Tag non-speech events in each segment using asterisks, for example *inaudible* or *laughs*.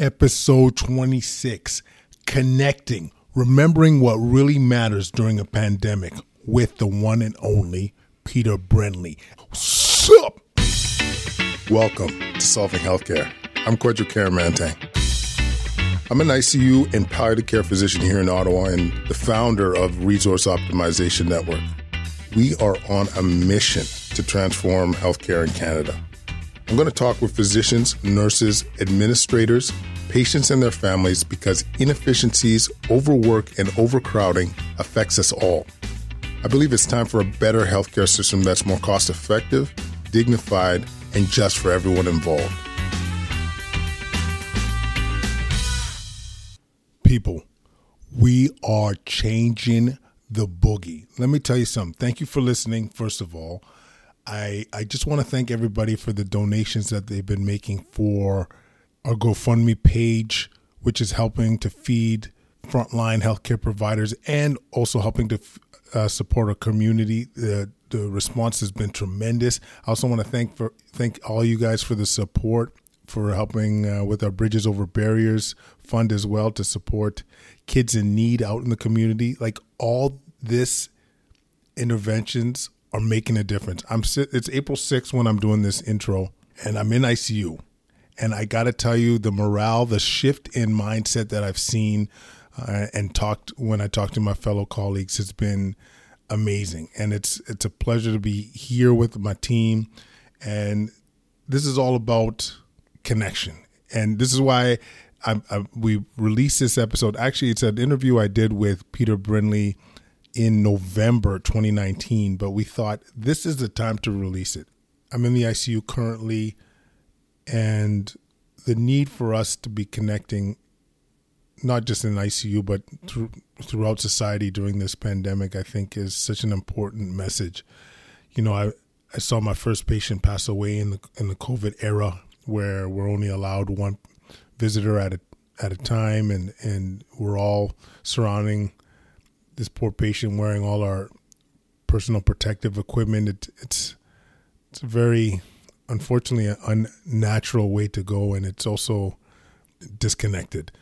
episode 26 Connecting, remembering what really matters during a pandemic with the one and only Peter Brindley. Sup? Welcome to Solving Healthcare. I'm Kwadwo Kyeremanteng. I'm an ICU and palliative care physician here in Ottawa and the founder of Resource Optimization Network. We are on a mission to transform healthcare in Canada. I'm going to talk with physicians, nurses, administrators, patients, and their families because inefficiencies, overwork, and overcrowding affects us all. I believe it's time for a better healthcare system that's more cost effective, dignified, and just for everyone involved. People, we are changing the boogie. Let me tell you something. Thank you for listening, first of all. I I just want to thank everybody for the donations that they've been making for our GoFundMe page, which is helping to feed frontline healthcare providers and also helping to uh, support our community. The the response has been tremendous. I also want to thank for thank all you guys for the support for helping uh, with our Bridges Over Barriers fund as well to support kids in need out in the community. Like all this interventions are making a difference. I'm it's April 6th when I'm doing this intro and I'm in ICU. And I got to tell you the morale, the shift in mindset that I've seen uh, and talked when I talk to my fellow colleagues has been amazing. And it's it's a pleasure to be here with my team and this is all about connection. And this is why I, I, we released this episode. Actually, it's an interview I did with Peter Brindley in November 2019, but we thought this is the time to release it. I'm in the ICU currently, and the need for us to be connecting, not just in ICU, but through, throughout society during this pandemic, I think is such an important message. You know, I, I saw my first patient pass away in the in the COVID era, where we're only allowed one visitor at a at a time, and and we're all surrounding this poor patient wearing all our personal protective equipment. It, it's it's very unfortunately an unnatural way to go, and it's also disconnected.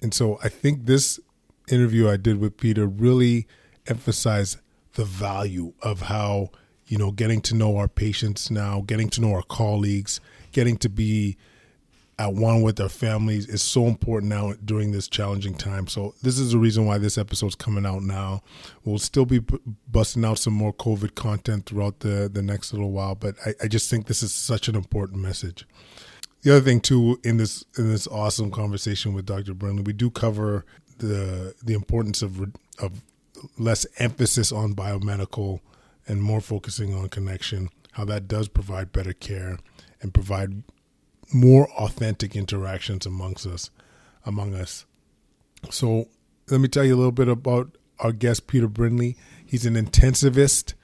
And so I think this interview I did with Peter really emphasized the value of how you know getting to know our patients now, getting to know our colleagues, getting to be at one with their families is so important now during this challenging time. So this is the reason why this episode's coming out now. We'll still be busting out some more COVID content throughout the the next little while, but I, I just think this is such an important message. The other thing too in this in this awesome conversation with Dr. Brindley, we do cover the the importance of of less emphasis on biomedical and more focusing on connection. How that does provide better care and provide more authentic interactions amongst us among us. So let me tell you a little bit about our guest peter brindley. He's an intensivist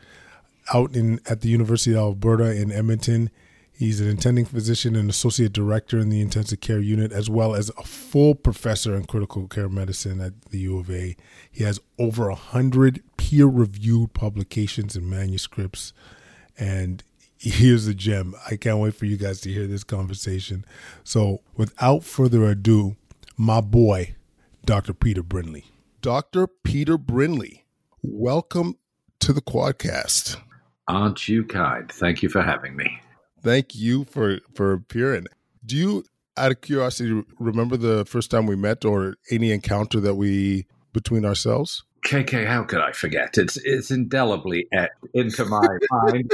out in at the university of alberta in edmonton. He's an attending physician and associate director in the intensive care unit as well as a full professor in critical care medicine at the u of a. He has over a hundred peer-reviewed publications and manuscripts and here's the gem. I can't wait for you guys to hear this conversation. So, without further ado, my boy, Dr. Peter Brindley. Dr. Peter Brindley, welcome to the Quadcast. Aren't you kind? Thank you for having me. Thank you for for appearing. Do you, out of curiosity, remember the first time we met or any encounter that we between ourselves? KK, how could I forget? It's it's indelibly etched into my *laughs* mind.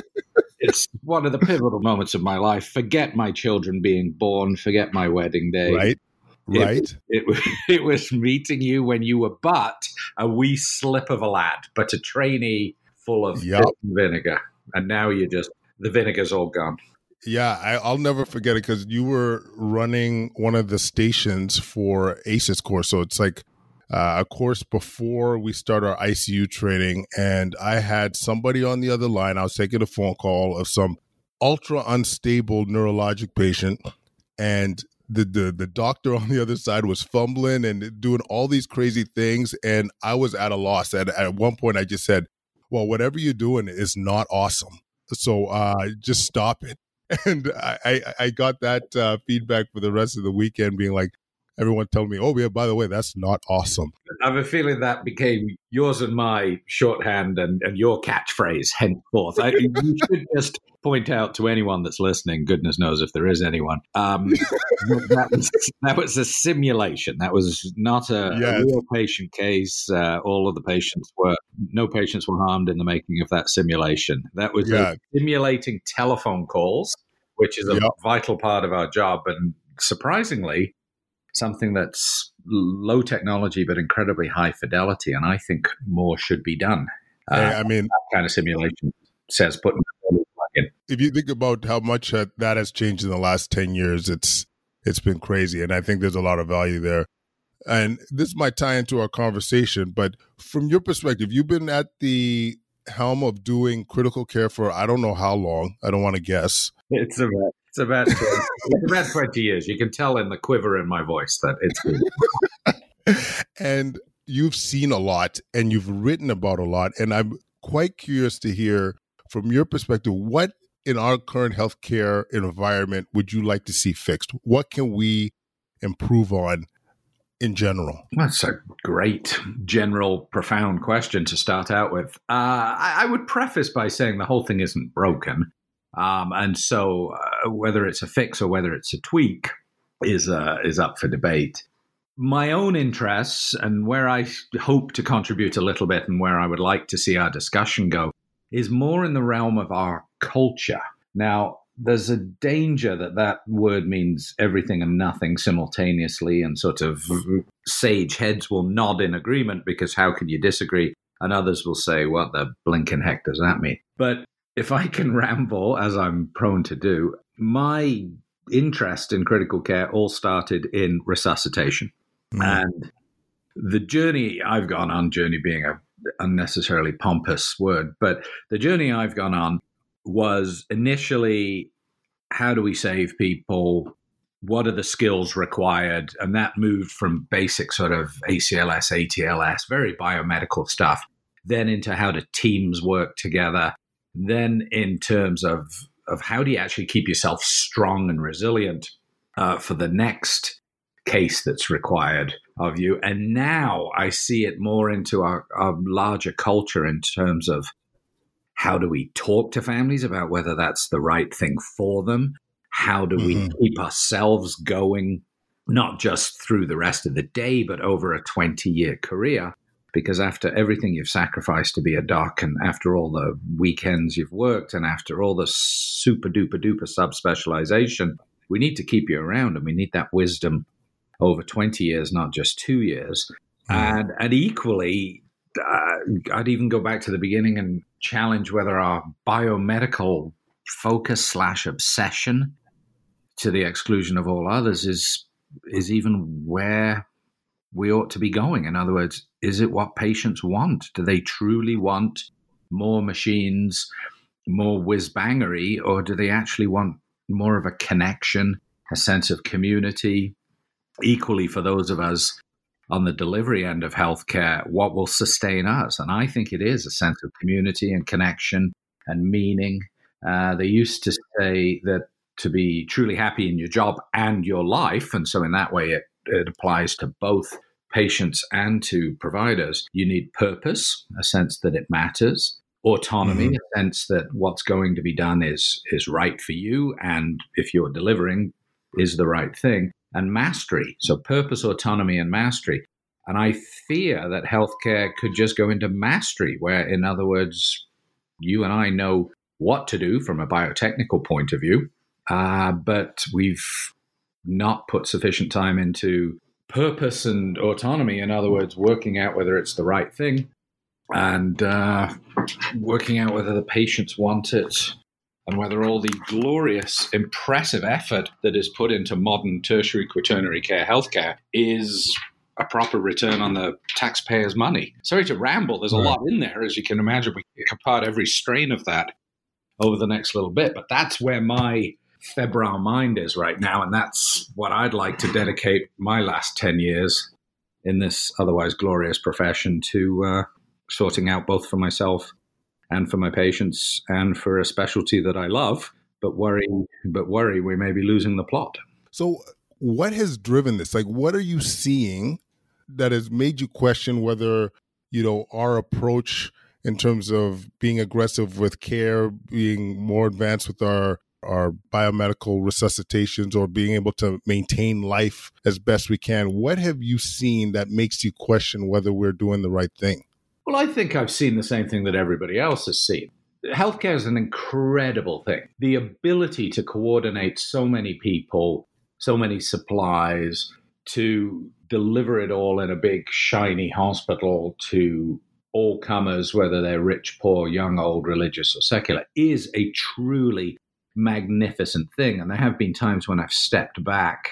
It's one of the pivotal moments of my life. Forget my children being born. Forget my wedding day. Right. Right. It, it, *laughs* it was meeting you when you were but a wee slip of a lad, but a trainee full of yep. vinegar, and now you're just the vinegar's all gone. Yeah, I, will never forget it because you were running one of the stations for ACES course. So it's like uh, course before we start our ICU training, and I had somebody on the other line. I was taking a phone call of some ultra unstable neurologic patient, and the, the the doctor *laughs* on the other side was fumbling and doing all these crazy things, and I was at a loss. At at one point, I just said, "Well, whatever you're doing is not awesome, so uh, just stop it." *laughs* And I I, I got that uh, feedback for the rest of the weekend, being like, everyone telling me, "Oh yeah, by the way, that's not awesome." I have a feeling that became yours and my shorthand and, and your catchphrase henceforth. I, you should just point out to anyone that's listening, goodness knows if there is anyone, um, that, was, that was a simulation. That was not a, yes. a real patient case. Uh, all of the patients were, no patients were harmed in the making of that simulation. That was yeah. simulating telephone calls, which is a yep. vital part of our job. And surprisingly, something that's low technology but incredibly high fidelity. And I think more should be done. Uh, I mean, that kind of simulation says putting. If you think about how much that has changed in the last ten years, it's it's been crazy, and I think there's a lot of value there. And this might tie into our conversation, but from your perspective, you've been at the helm of doing critical care for I don't know how long. I don't want to guess. It's about it's about 20, it's about twenty years. You can tell in the quiver in my voice that it's. *laughs* and you've seen a lot, and you've written about a lot, and I'm quite curious to hear from your perspective what in our current healthcare environment would you like to see fixed? What can we improve on in general? That's a great, general, profound question to start out with. Uh, I, I, would preface by saying the whole thing isn't broken. Um, and so, uh, whether it's a fix or whether it's a tweak is, uh, is up for debate. My own interests and where I hope to contribute a little bit and where I would like to see our discussion go is more in the realm of our culture. Now, there's a danger that that word means everything and nothing simultaneously, and sort of sage heads will nod in agreement because how can you disagree? And others will say, What the blinking heck does that mean? But if I can ramble, as I'm prone to do, my interest in critical care all started in resuscitation. Mm. And the journey I've gone on, journey being a unnecessarily pompous word, but the journey I've gone on was initially how do we save people? What are the skills required? And that moved from basic sort of ACLS, ATLS, very biomedical stuff, then into how do teams work together, then in terms of, of how do you actually keep yourself strong and resilient uh, for the next case that's required of you. And now I see it more into our, our larger culture in terms of how do we talk to families about whether that's the right thing for them? How do we mm-hmm. keep ourselves going, not just through the rest of the day, but over a 20 year career? Because after everything you've sacrificed to be a doc, and after all the weekends you've worked, and after all the super duper duper subspecialization, we need to keep you around and we need that wisdom over 20 years, not just two years. Mm. And, and equally, uh, I'd even go back to the beginning and challenge whether our biomedical focus slash obsession to the exclusion of all others is is even where we ought to be going. In other words, is it what patients want? Do they truly want more machines, more whiz bangery, or do they actually want more of a connection, a sense of community? Equally, for those of us on the delivery end of healthcare, what will sustain us? And I think it is a sense of community and connection and meaning. Uh, they used to say that to be truly happy in your job and your life, and so in that way it, it applies to both patients and to providers, you need purpose, a sense that it matters, autonomy, mm-hmm. a sense that what's going to be done is is right for you, and if you're delivering, is the right thing and mastery. So, purpose, autonomy, and mastery. And I fear that healthcare could just go into mastery, where, in other words, you and I know what to do from a biotechnical point of view, uh, but we've not put sufficient time into purpose and autonomy. In other words, working out whether it's the right thing and uh, working out whether the patients want it and whether all the glorious, impressive effort that is put into modern tertiary quaternary care healthcare is a proper return on the taxpayers' money. Sorry to ramble, there's a lot in there, as you can imagine. We pick apart every strain of that over the next little bit, but that's where my febrile mind is right now, and that's what I'd like to dedicate my last 10 years in this otherwise glorious profession to uh, sorting out both for myself and for my patients and for a specialty that I love, but worry, but worry we may be losing the plot. So what has driven this? Like, what are you seeing that has made you question whether, you know, our approach in terms of being aggressive with care, being more advanced with our our biomedical resuscitations or being able to maintain life as best we can. What have you seen that makes you question whether we're doing the right thing? Well, I think I've seen the same thing that everybody else has seen. Healthcare is an incredible thing. The ability to coordinate so many people, so many supplies, to deliver it all in a big, shiny hospital to all comers, whether they're rich, poor, young, old, religious, or secular, is a truly magnificent thing. And there have been times when I've stepped back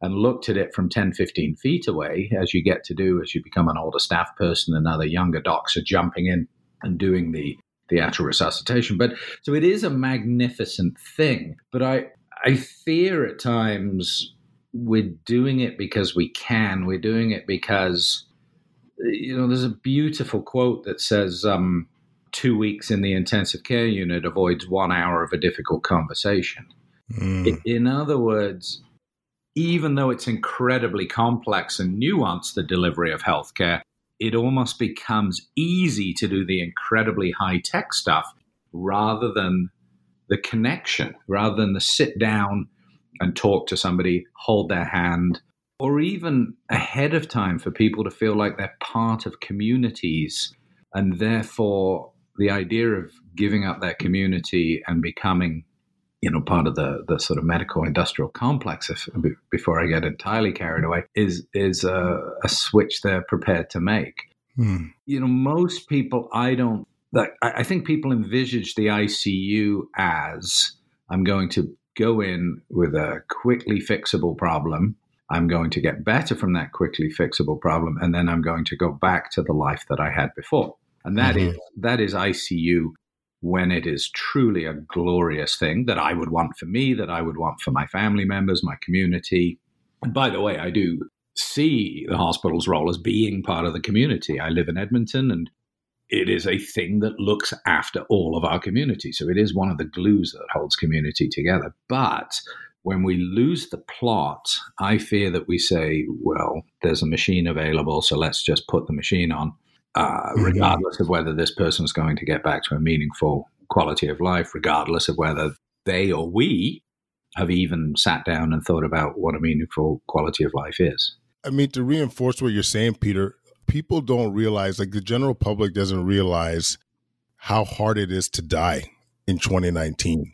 and looked at it from 10, 15 feet away, as you get to do as you become an older staff person and other younger docs are jumping in and doing the, the actual resuscitation. But so it is a magnificent thing. But I, I fear at times we're doing it because we can. We're doing it because, you know, there's a beautiful quote that says, um, two weeks in the intensive care unit avoids one hour of a difficult conversation. Mm. In other words, even though it's incredibly complex and nuanced, the delivery of healthcare, it almost becomes easy to do the incredibly high tech stuff rather than the connection, rather than the sit down and talk to somebody, hold their hand, or even ahead of time for people to feel like they're part of communities and therefore the idea of giving up that community and becoming you know part of the the sort of medical industrial complex if, before i get entirely carried away is is a, a switch they're prepared to make hmm. you know most people i don't I think people envisage the icu as i'm going to go in with a quickly fixable problem i'm going to get better from that quickly fixable problem and then i'm going to go back to the life that i had before and that mm-hmm. is that is ICU when it is truly a glorious thing that I would want for me, that I would want for my family members, my community. And by the way, I do see the hospital's role as being part of the community. I live in Edmonton and it is a thing that looks after all of our community. So it is one of the glues that holds community together. But when we lose the plot, I fear that we say, well, there's a machine available, so let's just put the machine on. Uh, mm-hmm. regardless of whether this person is going to get back to a meaningful quality of life, regardless of whether they or we have even sat down and thought about what a meaningful quality of life is. I mean, to reinforce what you're saying, Peter, people don't realize, like the general public doesn't realize how hard it is to die in 2019.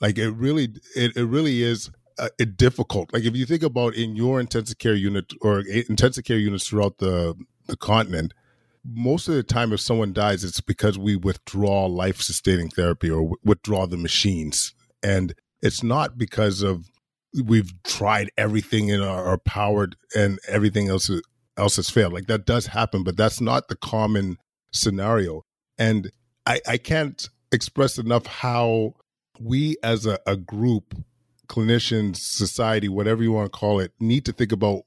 Like it really, it, it really is uh, difficult. Like if you think about in your intensive care unit or intensive care units throughout the the continent, most of the time if someone dies it's because we withdraw life sustaining therapy or withdraw the machines. And it's not because of we've tried everything in our, our power and everything else else has failed. Like that does happen but that's not the common scenario. And i i can't express enough how we as a, a group clinicians society whatever you want to call it need to think about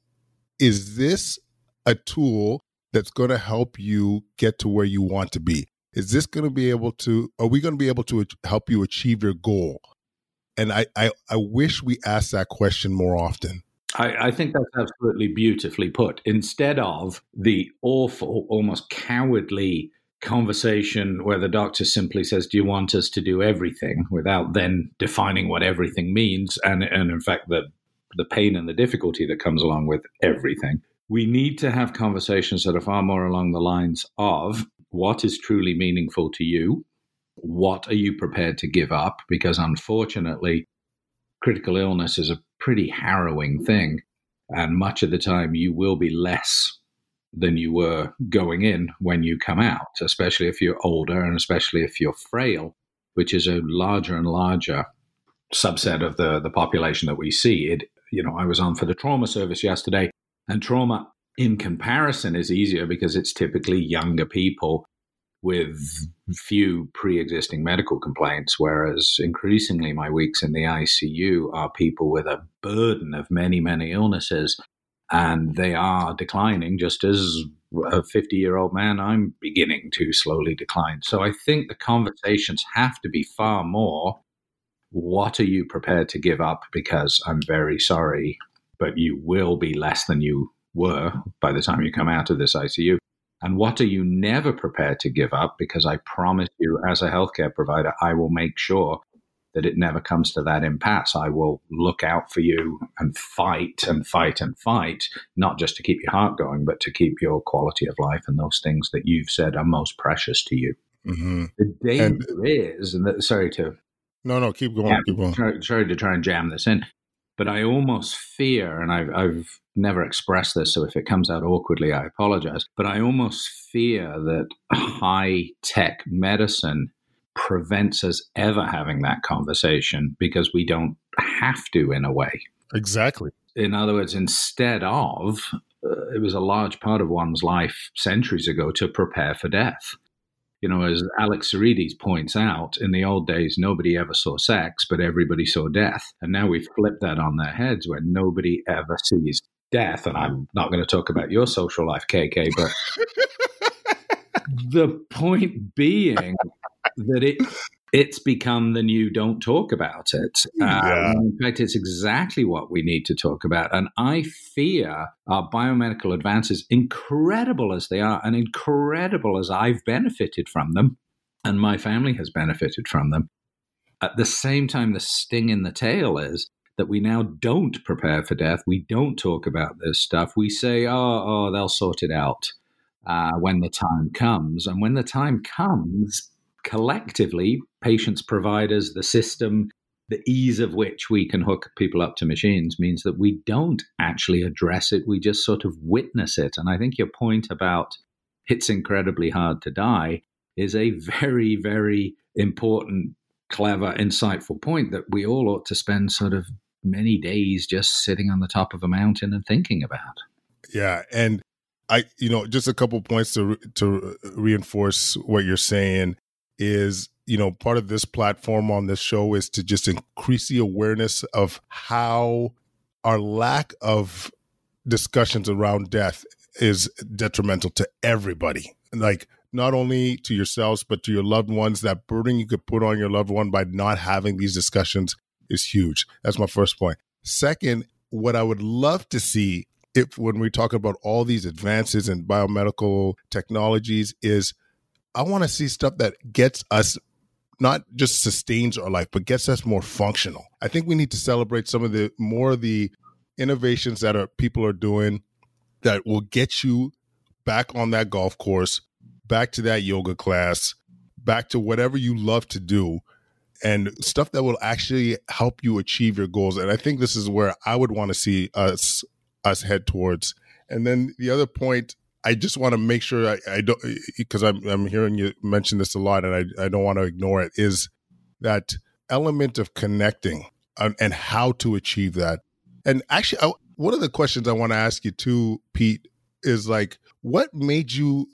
is this a tool that's going to help you get to where you want to be? Is this going to be able to, are we going to be able to help you achieve your goal? And I, I, I wish we asked that question more often. I, I, think that's absolutely beautifully put. Instead of the awful, almost cowardly conversation where the doctor simply says, Do you want us to do everything without then defining what everything means? And, and in fact, the, the pain and the difficulty that comes along with everything we need to have conversations that are far more along the lines of what is truly meaningful to you? What are you prepared to give up? Because unfortunately, critical illness is a pretty harrowing thing. And much of the time, you will be less than you were going in when you come out, especially if you're older and especially if you're frail, which is a larger and larger subset of the, the population that we see. It, you know, I was on for the trauma service yesterday and trauma, in comparison, is easier because it's typically younger people with few pre existing medical complaints, whereas increasingly my weeks in the ICU are people with a burden of many, many illnesses, and they are declining just as a 50 year old man, I'm beginning to slowly decline. So I think the conversations have to be far more what are you prepared to give up? Because I'm very sorry, but you will be less than you were by the time you come out of this ICU. And what are you never prepared to give up? Because I promise you, as a healthcare provider, I will make sure that it never comes to that impasse. I will look out for you and fight and fight and fight, not just to keep your heart going, but to keep your quality of life and those things that you've said are most precious to you. Mm-hmm. The danger and, is, and that, sorry to no, no, keep going, keep going. Sorry to try and jam this in, but I almost fear, and I've, I've never expressed this, so if it comes out awkwardly, I apologize. But I almost fear that *clears throat* high tech medicine prevents us ever having that conversation because we don't have to, in a way. Exactly. In other words, instead of, uh, it was a large part of one's life centuries ago to prepare for death. You know, as Alex Sarides points out, in the old days, nobody ever saw sex, but everybody saw death. And now we've flipped that on their heads where nobody ever sees death. And I'm not going to talk about your social life, KK, but *laughs* the point being that it it's become the new don't talk about it. Yeah. Um, in fact, it's exactly what we need to talk about. And I fear our biomedical advances, incredible as they are, and incredible as I've benefited from them, and my family has benefited from them. At the same time, the sting in the tail is that we now don't prepare for death. We don't talk about this stuff. We say, oh, oh they'll sort it out uh, when the time comes. And when the time comes, collectively, patients, providers, the system, the ease of which we can hook people up to machines means that we don't actually address it. We just sort of witness it. And I think your point about it's incredibly hard to die is a very, very important, clever, insightful point that we all ought to spend sort of many days just sitting on the top of a mountain and thinking about. Yeah. And I, you know, just a couple points to to reinforce what you're saying is you know part of this platform on this show is to just increase the awareness of how our lack of discussions around death is detrimental to everybody. Like not only to yourselves but to your loved ones. That burden you could put on your loved one by not having these discussions is huge. That's my first point. second what i would love to see if when we talk about all these advances in biomedical technologies is I want to see stuff that gets us not just sustains our life, but gets us more functional. I think we need to celebrate some of the more of the innovations that are people are doing that will get you back on that golf course, back to that yoga class, back to whatever you love to do and stuff that will actually help you achieve your goals. And I think this is where I would want to see us us head towards. And then the other point I just want to make sure I, I don't eh, eh, because I'm I'm hearing you mention this a lot, and I I don't want to ignore it. Is that element of connecting and, and how to achieve that? And actually, I, one of the questions I want to ask you too, Pete, is like, what made you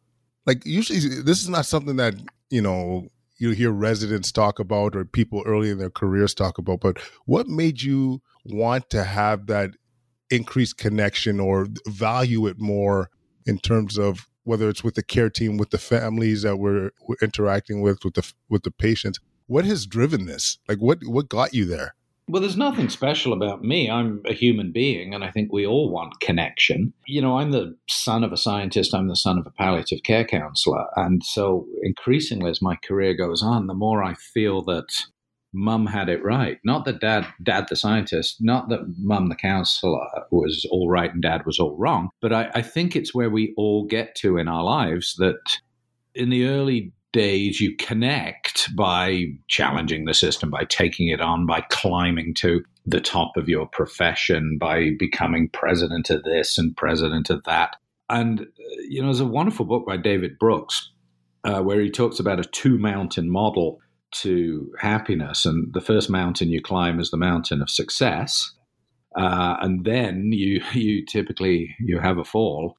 like? Usually, this is not something that you know you hear residents talk about or people early in their careers talk about. But what made you want to have that increased connection or value it more in terms of whether it's with the care team, with the families that we're, we're interacting with, with the with the patients. What has driven this? Like, what what got you there? Well, there's nothing special about me. I'm a human being, and I think we all want connection. You know, I'm the son of a scientist, I'm the son of a palliative care counselor. And so, increasingly, as my career goes on, the more I feel that mum had it right. Not that dad, dad the scientist, not that mum the counselor was all right and dad was all wrong, but I, I think it's where we all get to in our lives that in the early days you connect by challenging the system, by taking it on, by climbing to the top of your profession, by becoming president of this and president of that. And, you know, there's a wonderful book by David Brooks uh, where he talks about a two mountain model to happiness. And the first mountain you climb is the mountain of success. Uh, and then you *laughs* you typically you have a fall,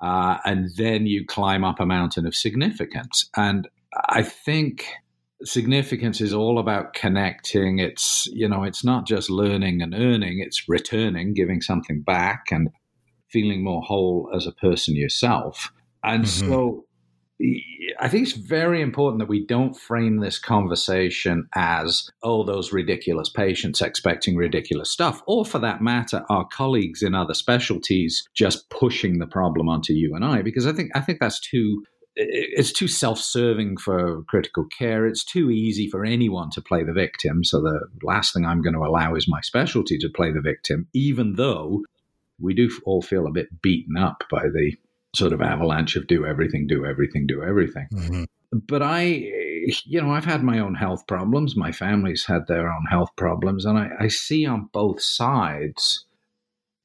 uh, and then you climb up a mountain of significance. And I think significance is all about connecting. It's you know it's not just learning and earning; it's returning, giving something back, and feeling more whole as a person yourself. And mm-hmm. so I think it's very important that we don't frame this conversation as, oh, those ridiculous patients expecting ridiculous stuff, or for that matter, our colleagues in other specialties just pushing the problem onto you and I, because I think I think that's too it's too self-serving for critical care. It's too easy for anyone to play the victim. So the last thing I'm going to allow is my specialty to play the victim, even though we do all feel a bit beaten up by the sort of avalanche of do everything, do everything, do everything. Mm-hmm. But I, you know, I've had my own health problems. My family's had their own health problems. And I, I see on both sides,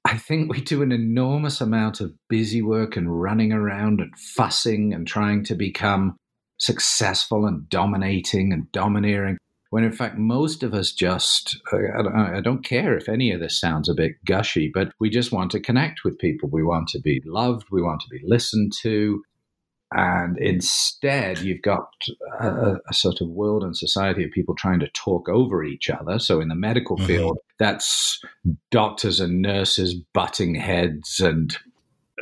I think we do an enormous amount of busy work and running around and fussing and trying to become successful and dominating and domineering when in fact most of us just I don't care if any of this sounds a bit gushy but we just want to connect with people. We want to be loved. We want to be listened to. And instead you've got a, a, sort of world and society of people trying to talk over each other. So in the medical mm-hmm. field that's doctors and nurses butting heads and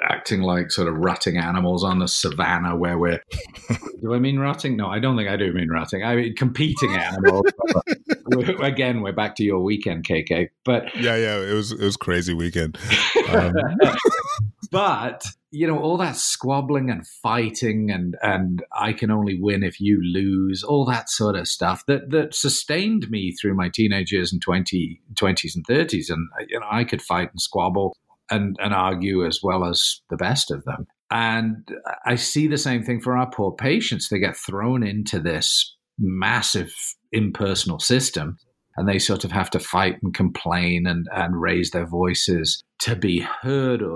acting like sort of rutting animals on the savannah where we're *laughs* do i mean rutting no i don't think i do mean rutting i mean competing animals. *laughs* Again we're back to your weekend kk but yeah yeah it was it was crazy weekend. Um. *laughs* but you know all that squabbling and fighting and and i can only win if you lose all that sort of stuff that that sustained me through my teenage years and 20 20s and 30s and you know i could fight and squabble and, and argue as well as the best of them. And I see the same thing for our poor patients. They get thrown into this massive impersonal system and they sort of have to fight and complain and, and raise their voices to be heard or,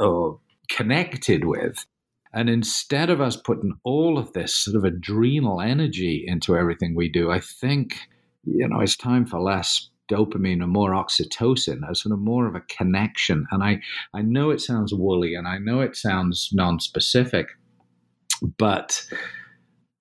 or connected with. And instead of us putting all of this sort of adrenal energy into everything we do, I think, you know, it's time for less dopamine and more oxytocin, a sort of more of a connection. And I, I know it sounds woolly and I know it sounds non-specific, but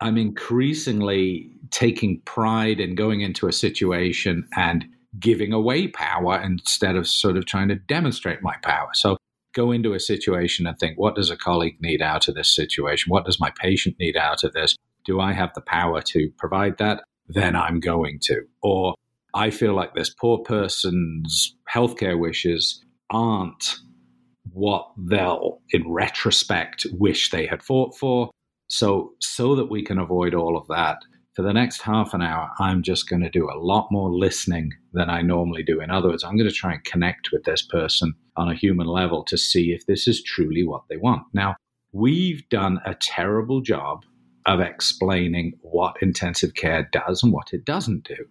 I'm increasingly taking pride in going into a situation and giving away power instead of sort of trying to demonstrate my power. So go into a situation and think, what does a colleague need out of this situation? What does my patient need out of this? Do I have the power to provide that? Then I'm going to. Or I feel like this poor person's healthcare wishes aren't what they'll, in retrospect, wish they had fought for. So, so that we can avoid all of that, for the next half an hour, I'm just going to do a lot more listening than I normally do. In other words, I'm going to try and connect with this person on a human level to see if this is truly what they want. Now, we've done a terrible job of explaining what intensive care does and what it doesn't do.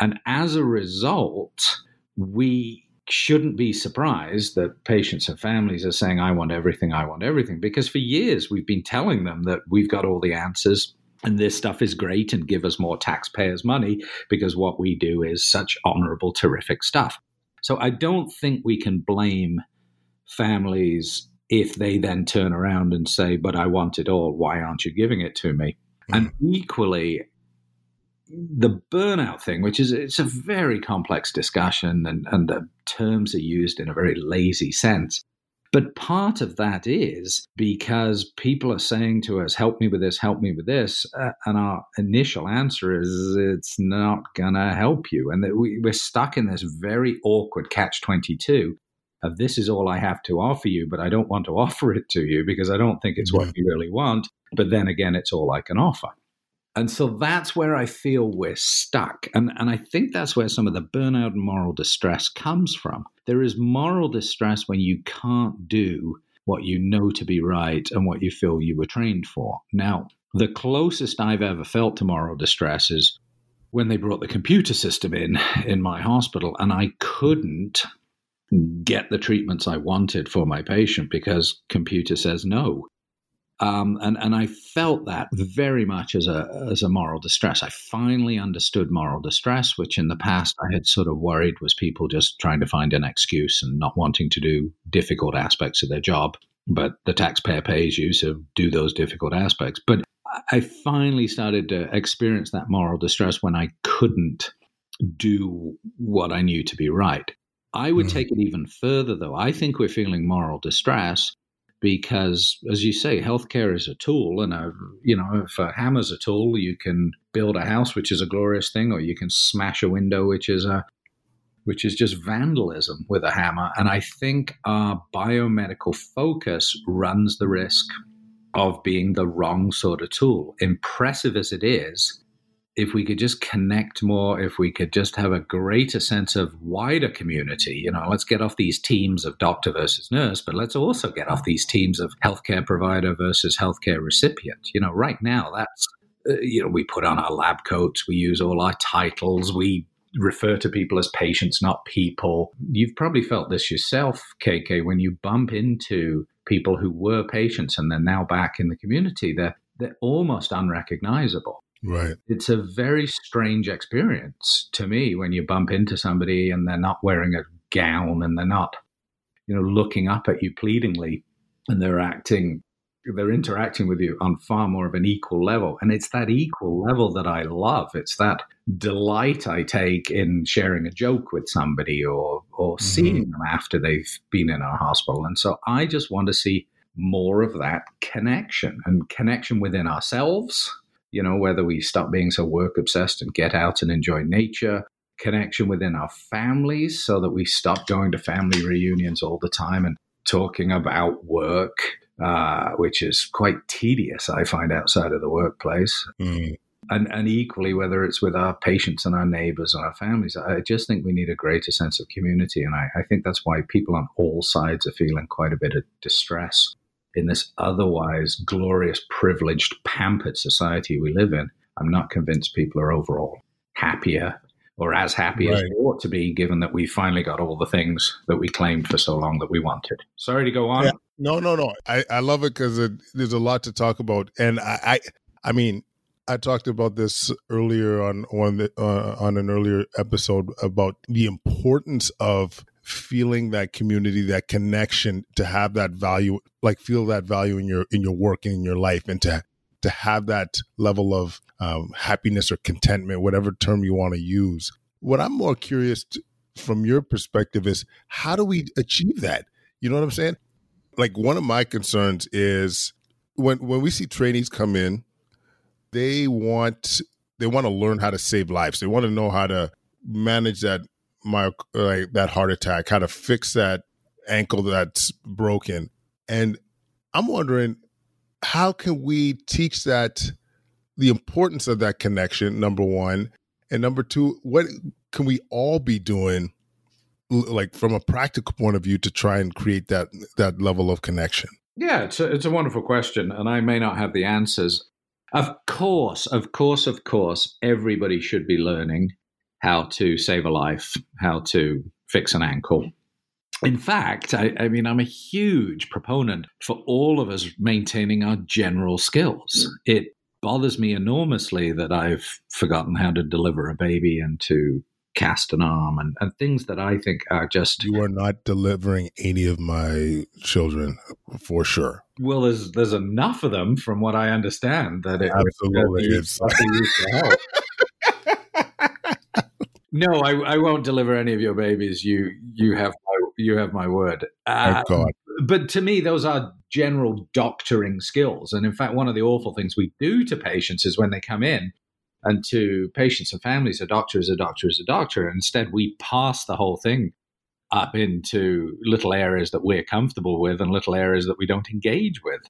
And as a result, we shouldn't be surprised that patients and families are saying, I want everything, I want everything. Because for years we've been telling them that we've got all the answers and this stuff is great and give us more taxpayers' money because what we do is such honorable, terrific stuff. So I don't think we can blame families if they then turn around and say, But I want it all. Why aren't you giving it to me? Mm. And equally, the burnout thing, which is it's a very complex discussion, and, and the terms are used in a very lazy sense. But part of that is because people are saying to us, help me with this, help me with this. Uh, and our initial answer is, it's not going to help you. And that we, we're stuck in this very awkward catch 22 of this is all I have to offer you, but I don't want to *laughs* offer it to you because I don't think it's what you really want. But then again, it's all I can offer. And so that's where I feel we're stuck. And, and I think that's where some of the burnout and moral distress comes from. There is moral distress when you can't do what you know to be right and what you feel you were trained for. Now, the closest I've ever felt to moral distress is when they brought the computer system in in my hospital and I couldn't get the treatments I wanted for my patient because computer says no. Um, and and I felt that very much as a as a moral distress. I finally understood moral distress, which in the past I had sort of worried was people just trying to find an excuse and not wanting to do difficult aspects of their job. But the taxpayer pays you, so do those difficult aspects. But I finally started to experience that moral distress when I couldn't do what I knew to be right. I would mm. take it even further, though. I think we're feeling moral distress because as you say healthcare is a tool and a you know if a hammer's a tool you can build a house which is a glorious thing or you can smash a window which is a which is just vandalism with a hammer. And i think our biomedical focus runs the risk of being the wrong sort of tool. Impressive as it is if we could just connect more, if we could just have a greater sense of wider community, you know, let's get off these teams of doctor versus nurse, but let's also get off these teams of healthcare provider versus healthcare recipient. You know, right now that's, uh, you know, we put on our lab coats, we use all our titles, we refer to people as patients, not people. You've probably felt this yourself, KK, when you bump into people who were patients and they're now back in the community, they're, they're almost unrecognizable Right. It's a very strange experience to me when you bump into somebody and they're not wearing a gown and they're not, you know, looking up at you pleadingly and they're acting they're interacting with you on far more of an equal level. And it's that equal level that I love. It's that delight I take in sharing a joke with somebody or or mm-hmm. seeing them after they've been in our hospital. And so I just want to see more of that connection and connection within ourselves you know, whether we stop being so work obsessed and get out and enjoy nature, connection within our families so that we stop going to family reunions all the time and talking about work, uh, which is quite tedious, I find, outside of the workplace. Mm. And, and equally, whether it's with our patients and our neighbors and our families, I just think we need a greater sense of community. And I, I think that's why people on all sides are feeling quite a bit of distress in this otherwise glorious, privileged, pampered society we live in, I'm not convinced people are overall happier or as happy right. as they ought to be, given that we finally got all the things that we claimed for so long that we wanted. Sorry to go on. Yeah. No, no, no. I, I love it because there's a lot to talk about, and I, I, I mean, I talked about this earlier on on the, uh, on an earlier episode about the importance of feeling that community, that connection, to have that value, like feel that value in your in your work and in your life, and to to have that level of um, happiness or contentment, whatever term you want to use. What I'm more curious to, from your perspective is how do we achieve that? You know what I'm saying? Like one of my concerns is when when we see trainees come in, they want they want to learn how to save lives. They want to know how to manage that my like that heart attack, how to fix that ankle that's broken. And I'm wondering how can we teach that the importance of that connection number 1 and number 2 what can we all be doing like from a practical point of view to try and create that that level of connection? Yeah it's a, it's a wonderful question and i may not have the answers. Of course of course of course everybody should be learning how to save a life, how to fix an ankle. In fact, I, I, mean, I'm a huge proponent for all of us maintaining our general skills. It bothers me enormously that I've forgotten how to deliver a baby and to cast an arm and, and things that I think are just. You are not delivering any of my children for sure. Well, there's there's enough of them, from what I understand, that it absolutely is. No, I, I won't deliver any of your babies. You you have my you have my word. Uh, oh God. But to me, those are general doctoring skills. And in fact, one of the awful things we do to patients is when they come in, and to patients and families, a doctor is a doctor is a doctor. And instead, we pass the whole thing up into little areas that we're comfortable with and little areas that we don't engage with.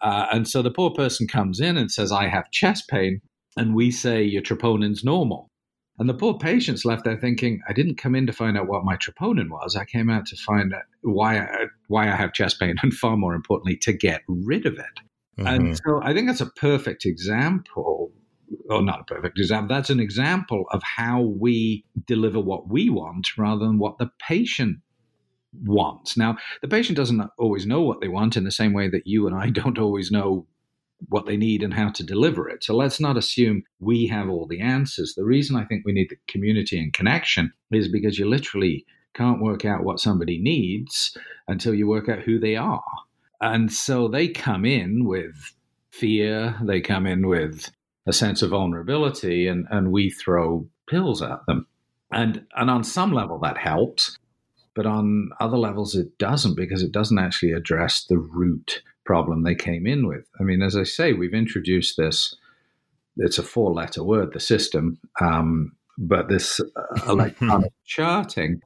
Uh, and so the poor person comes in and says, I have chest pain. And we say, your troponin's normal. And the poor patient's left there thinking, I didn't come in to find out what my troponin was. I came out to find out why I, why I have chest pain, and far more importantly, to get rid of it. Mm-hmm. And so I think that's a perfect example, or not a perfect example, that's an example of how we deliver what we want rather than what the patient wants. Now, the patient doesn't always know what they want in the same way that you and I *laughs* don't always know what they need and how to deliver it. So let's not assume we have all the answers. The reason I think we need the community and connection is because you literally can't work out what somebody needs until you work out who they are. And so they come in with fear, they come in with a sense of vulnerability, and, and we throw pills at them. And, and on some level, that helps. But on other levels, it doesn't because it doesn't actually address the root problem they came in with. I mean, as I say, we've introduced this, it's a four letter word, the system, um, but this uh, *laughs* electronic charting.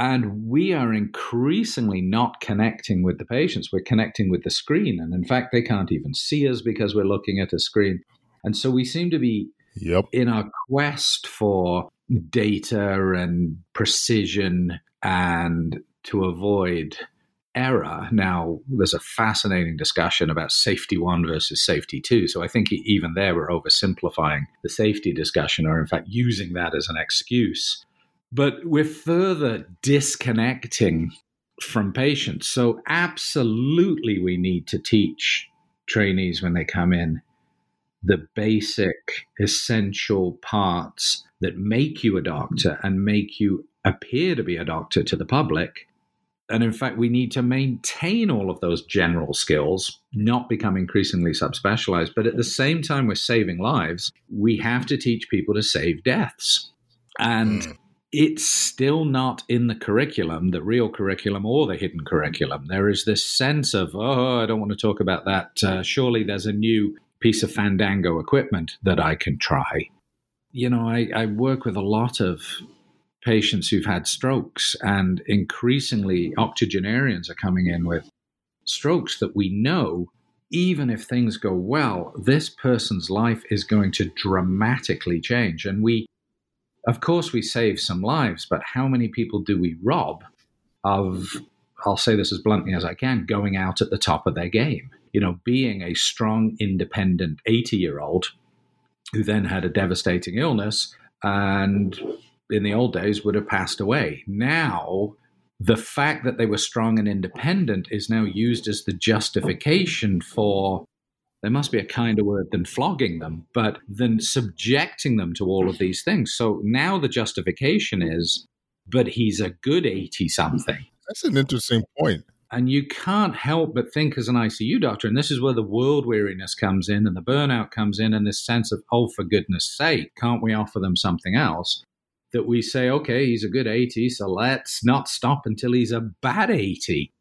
And we are increasingly not connecting with the patients. We're connecting with the screen. And in fact, they can't even see us because we're looking at a screen. And so we seem to be yep. in our quest for data and precision and to avoid error. Now, there's a fascinating discussion about safety one versus safety two. So I think even there we're oversimplifying the safety discussion, or in fact using that as an excuse. But we're further disconnecting from patients. So, absolutely, we need to teach trainees when they come in the basic, essential parts that make you a doctor and make you appear to be a doctor to the public. And in fact, we need to maintain all of those general skills, not become increasingly subspecialized. But at the same time, we're saving lives. We have to teach people to save deaths. And mm. it's still not in the curriculum, the real curriculum or the hidden curriculum. There is this sense of, oh, I don't want to talk about that. Uh, surely there's a new piece of Fandango equipment that I can try. You know, I, I work with a lot of patients who've had strokes, and increasingly octogenarians are coming in with strokes that we know, even if things go well, this person's life is going to dramatically change. And we, of course, we save some lives, but how many people do we rob of, I'll say this as bluntly as I can, going out at the top of their game? You know, being a strong, independent 80 year old who then had a devastating illness and in the old days would have passed away. Now, the fact that they were strong and independent is now used as the justification for there must be a kinder word than flogging them, but then subjecting them to all of these things. So now the justification is, but he's a good 80 something. That's an interesting point. And you can't help but think as an ICU doctor, and this is where the world weariness comes in and the burnout comes in, and this sense of, oh, for goodness sake, can't we offer them something else? That we say, okay, he's a good 80, so let's not stop until he's a bad 80.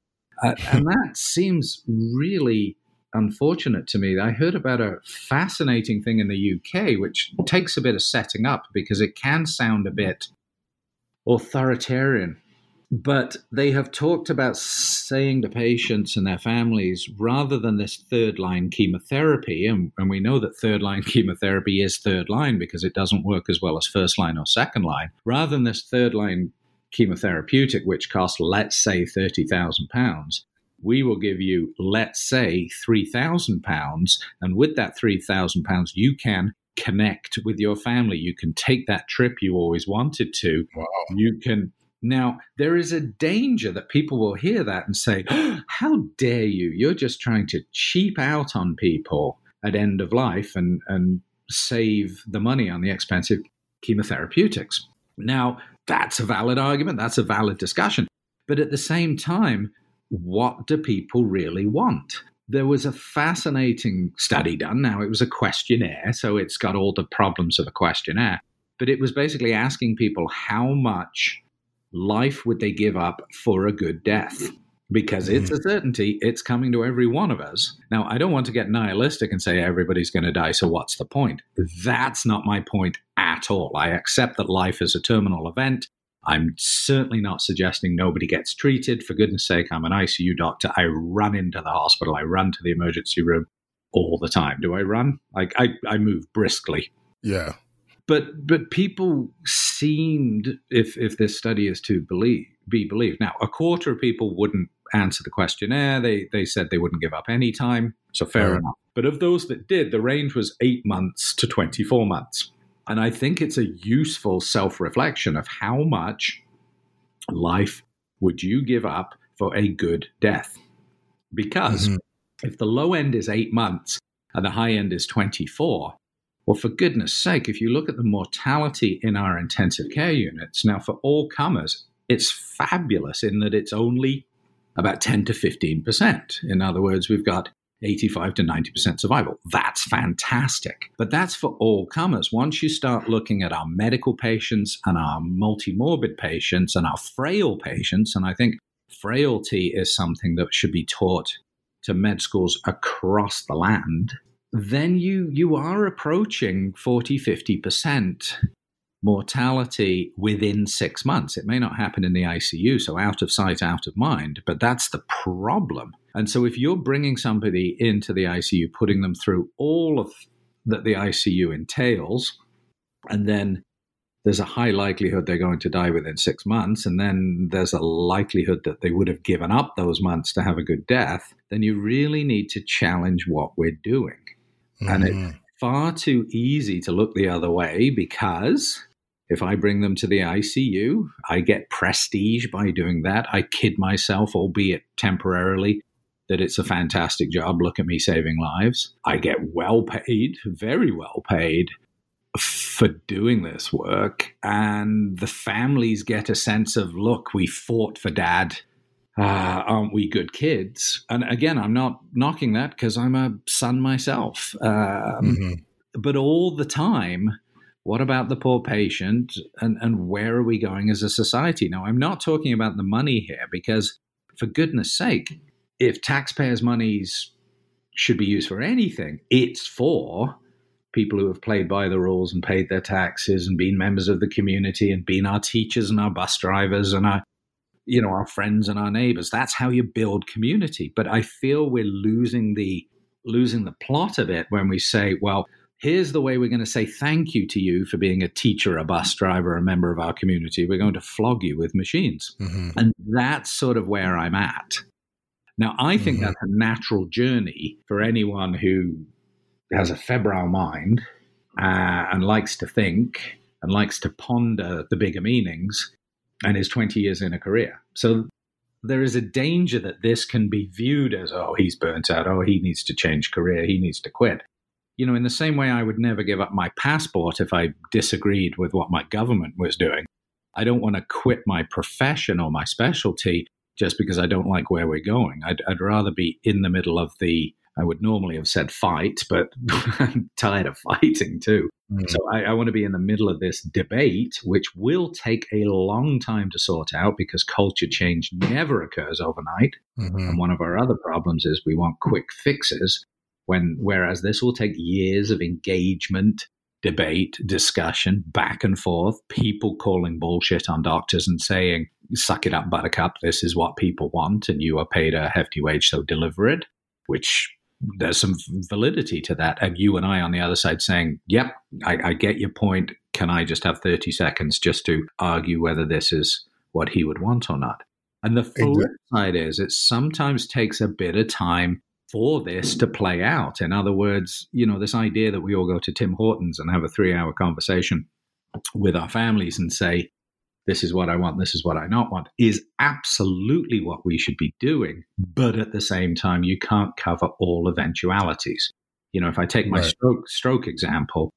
Uh, *laughs* and that seems really unfortunate to me. I heard about a fascinating thing in the UK, which takes a bit of setting up because it can sound a bit authoritarian. But they have talked about saying to patients and their families, rather than this third line chemotherapy, and, and, we know that third line *laughs* chemotherapy is third line because it doesn't work as well as first line or second line, rather than this third line chemotherapeutic, which costs, let's say, £30,000, we will give you, let's say, £3,000. And with that £3,000, you can connect with your family. You can take that trip you always wanted to. Wow. You can now, there is a danger that people will hear that and say, oh, *gasps* How dare you? You're just trying to cheap out on people at end of life and, and save the money on the expensive chemotherapeutics. Now, that's a valid argument, that's a valid discussion. But at the same time, what do people really want? There was a fascinating study done. Now, it was a questionnaire, so it's got all the problems of a questionnaire, but it was basically asking people how much life would they give up for a good death? Because it's a mm-hmm. certainty, it's coming to every one of us. Now, I don't want to get nihilistic and say everybody's going to die, so what's the point? That's not my point at all. I accept that life is a terminal event. I'm certainly not suggesting nobody gets treated. For goodness sake, I'm an ICU doctor. I run into the hospital, I run to the emergency room all the time. Do I run? Like I, I move briskly. Yeah but but people seemed, if if this study is to believe be believed, now a quarter of people wouldn't answer the questionnaire. They they said they wouldn't give up any time. So fair enough. But of those that did, the range was eight months to twenty four months. And I think it's a useful self reflection of how much life would you give up for a good death? Because mm-hmm. if the low end is eight months and the high end is 24, well, for goodness sake, if you look at the mortality in our intensive care units, now for all comers, it's fabulous in that it's only about 10 to 15%. In other words, we've got 85 to 90% survival. That's fantastic. But that's for all comers. Once you start looking at our medical patients and our multimorbid patients and our frail patients, and I think frailty is something that should be taught to med schools across the land, then you you are approaching 40 50% mortality within 6 months. It may not happen in the ICU, so out of sight out of mind, but that's the problem. And so if you're bringing somebody into the ICU, putting them through all of that the ICU entails, and then there's a high likelihood they're going to die within six months, and then there's a likelihood that they would have given up those months to have a good death, then you really need to challenge what we're doing. Mm-hmm. And it's mm-hmm. far too easy to look the other way because if I bring them to the ICU, I get prestige by doing that. I kid myself, albeit temporarily, that it's a fantastic job. Look at me saving lives. I get well paid, very well paid for doing this work. And the families get a sense of, look, we fought for dad. Uh, aren't we good kids? And again, I'm not knocking that because I'm a son myself. Um, mm-hmm. But all the time, what about the poor patient? And, and where are we going as a society? Now, I'm not talking about the money here because, for goodness sake, if taxpayers' monies should be used for anything, it's for people who have played by the rules and paid their taxes and been members of the community and been our teachers and our bus drivers and our you know our friends and our neighbors. That's how you build community. But i feel we're losing the losing the plot of it when we say well here's the way we're going to say thank you to you for being a teacher a bus driver a member of our community. We're going to flog you with machines. Mm-hmm. and that's sort of where i'm at. Now, I think mm-hmm. that's a natural journey for anyone who has a febrile mind uh, and likes to think and likes to ponder the bigger meanings and is 20 years in a career. So there is a danger that this can be viewed as, oh, he's burnt out. Oh, he needs to change career. He needs to quit. You know, in the same way I would never give up my passport if I disagreed with what my government was doing. I don't want to quit my profession or my specialty just because I don't like where we're going. I'd, I'd rather be in the middle of the, I would normally have said fight, but *laughs* I'm tired of fighting too. Mm. So I, I, want to be in the middle of this debate, which will take a long time to sort out because culture change never occurs overnight. Mm-hmm. And one of our other problems is we want quick fixes, when whereas this will take years of engagement, debate, discussion, back and forth, people calling bullshit on doctors and saying, suck it up, buttercup, this is what people want, and you are paid a hefty wage, so deliver it, which there's some validity to that. And you and I on the other side saying, yep, I, I get your point. Can I just have 30 seconds just to argue whether this is what he would want or not? And the flip side is it sometimes takes a bit of time for this to play out. In other words, you know, this idea that we all go to Tim Hortons and have a three hour conversation with our families and say, this is what I want, this is what I not want, is absolutely what we should be doing. But at the same time, you can't cover all eventualities. You know, if I take my right. stroke stroke example,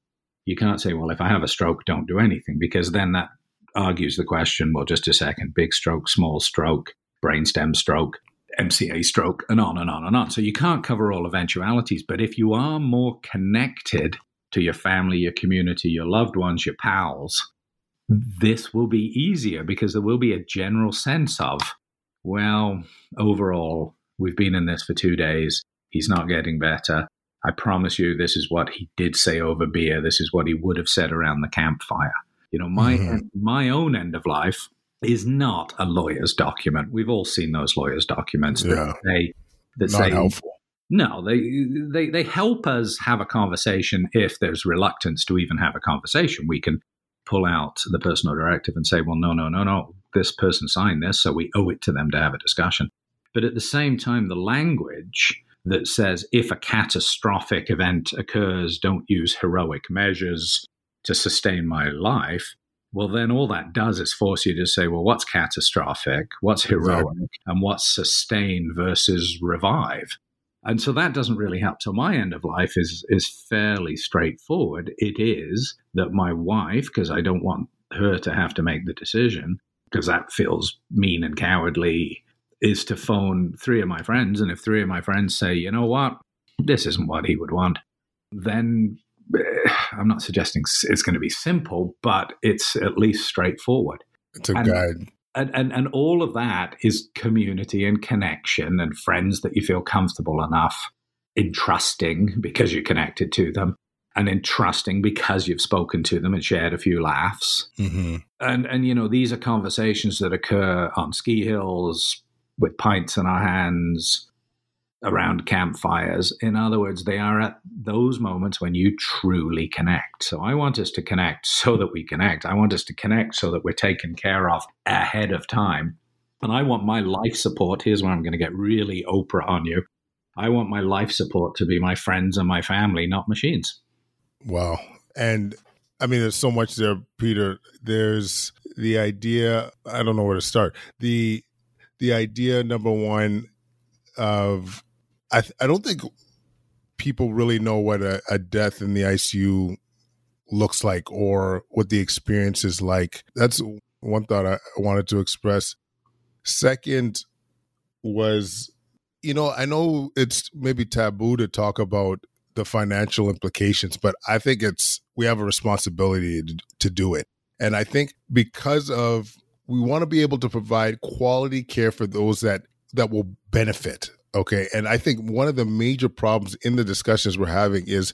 you can't say, well, if I have a stroke, don't do anything, because then that argues the question, well, just a second, big stroke, small stroke, brainstem stroke. MCA stroke, and on and on and on. So you can't cover all eventualities. But if you are more connected to your family, your community, your loved ones, your pals, this will be easier because there will be a general sense of, well, overall, we've been in this for two days. He's not getting better. I promise you, this is what he did say over beer. This is what he would have said around the campfire. You know, my mm-hmm. my own end of life is not a lawyer's document. We've all seen those lawyers' documents yeah. that say that not say helpful. No, they, they they help us have a conversation if there's reluctance to even have a conversation. We can pull out the personal directive and say, well, no, no, no, no, this person signed this, so we owe it to them to have a discussion. But at the same time, the language that says if a catastrophic event occurs, don't use heroic measures to sustain my life well, then all that does is force you to say, well, what's catastrophic? What's heroic? And what's sustain versus revive? And so that doesn't really help. So my end of life is is fairly straightforward. It is that my wife, because I don't want her to have to make the decision, because that feels mean and cowardly, is to phone three of my friends. And if three of my friends say, you know what, this isn't what he would want, then eh, I'm not suggesting it's going to be simple, but it's at least straightforward. It's a and, guide. And, and, and all of that is community and connection and friends that you feel comfortable enough in trusting because you're connected to them and entrusting because you've spoken to them and shared a few laughs. Mm-hmm. And and you know these are conversations that occur on ski hills with pints in our hands around campfires. In other words, they are at those moments when you truly connect. So I want us to connect so that we connect. I want us to connect so that we're taken care of ahead of time. And I want my life support. Here's where I'm going to get really Oprah on you. I want my life support to be my friends and my family, not machines. Wow. And I mean, there's so much there, Peter. There's the idea, I don't know where to start. The the idea number one of I I don't think people really know what a, a death in the ICU looks like or what the experience is like. That's one thought I wanted to express. Second was, you know, I know it's maybe taboo to talk about the financial implications, but I think it's we have a responsibility to, to do it. And I think because of we want to be able to provide quality care for those that that will benefit. Okay. And I think one of the major problems in the discussions we're having is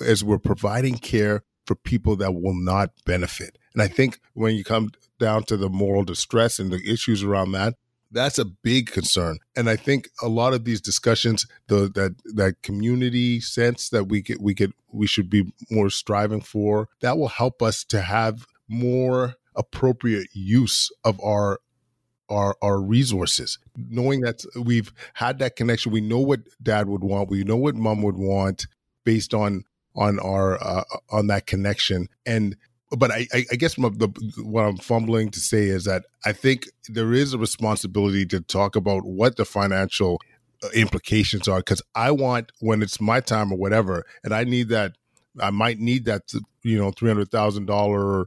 is we're providing care for people that will not benefit. And I think when you come down to the moral distress and the issues around that, that's a big concern. And I think a lot of these discussions, the that that community sense that we get we get we should be more striving for, that will help us to have more appropriate use of our our our resources knowing that we've had that connection we know what dad would want we know what mom would want based on on our uh, on that connection and but I, I guess the, what I'm fumbling to say is that I think there is a responsibility to talk about what the financial uh, implications are because I want when it's my time or whatever, and I need that. I might need that, you know, three hundred thousand dollar,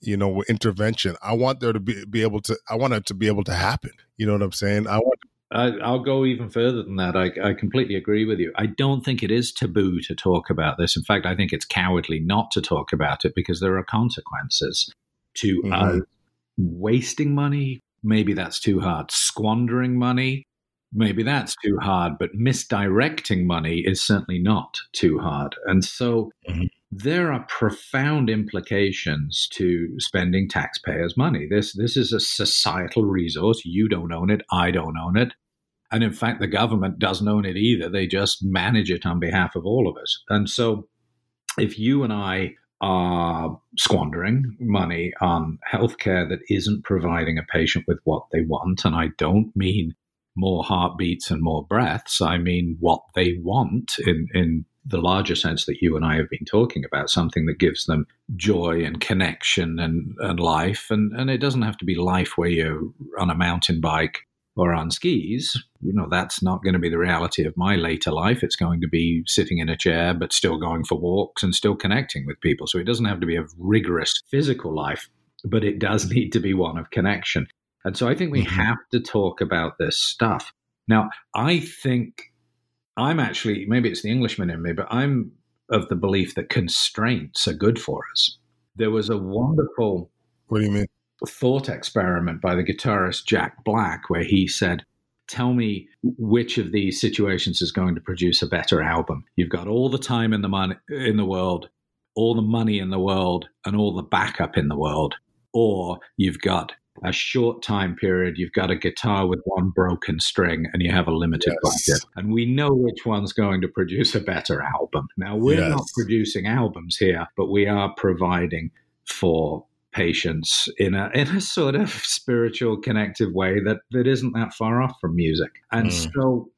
you know, intervention. I want there to be be able to. I want it to be able to happen. You know what I'm saying? I want I, will go even further than that. I, I, completely agree with you. I don't think it is taboo to talk about this. In fact, I think it's cowardly not to talk about it because there are consequences to mm-hmm. uh, wasting money. Maybe that's too hard. Squandering money. Maybe that's too hard. But misdirecting money is certainly not too hard. And so mm-hmm. There are profound implications to spending taxpayers' money. This this is a societal resource. You don't own it. I don't own it. And in fact, the government doesn't own it either. They just manage it on behalf of all of us. And so if you and I are squandering money on healthcare that isn't providing a patient with what they want, and I don't mean more heartbeats and more breaths, I mean what they want in, in the larger sense that you and I have been talking about, something that gives them joy and connection and, and life. And, and it doesn't have to be life where you're on a mountain bike or on skis, you know, that's not going to be the reality of my later life. It's going to be sitting in a chair, but still going for walks and still connecting with people. So it doesn't have to be a rigorous physical life, but it does *laughs* need to be one of connection. And so I think we mm-hmm. have to talk about this stuff. Now, I think I'm actually, maybe it's the Englishman in me, but I'm of the belief that constraints are good for us. There was a wonderful. What do you mean? thought experiment by the guitarist Jack Black, where he said, Tell me which of these situations is going to produce a better album. You've got all the time in the money in the world, all the money in the world, and all the backup in the world. Or you've got a short time period, you've got a guitar with one broken string, and you have a limited yes. budget. And we know which one's going to produce a better album. Now, we're yes. not producing albums here, but we are providing for patients in a in a sort of spiritual connective way that that isn't that far off from music. And mm. so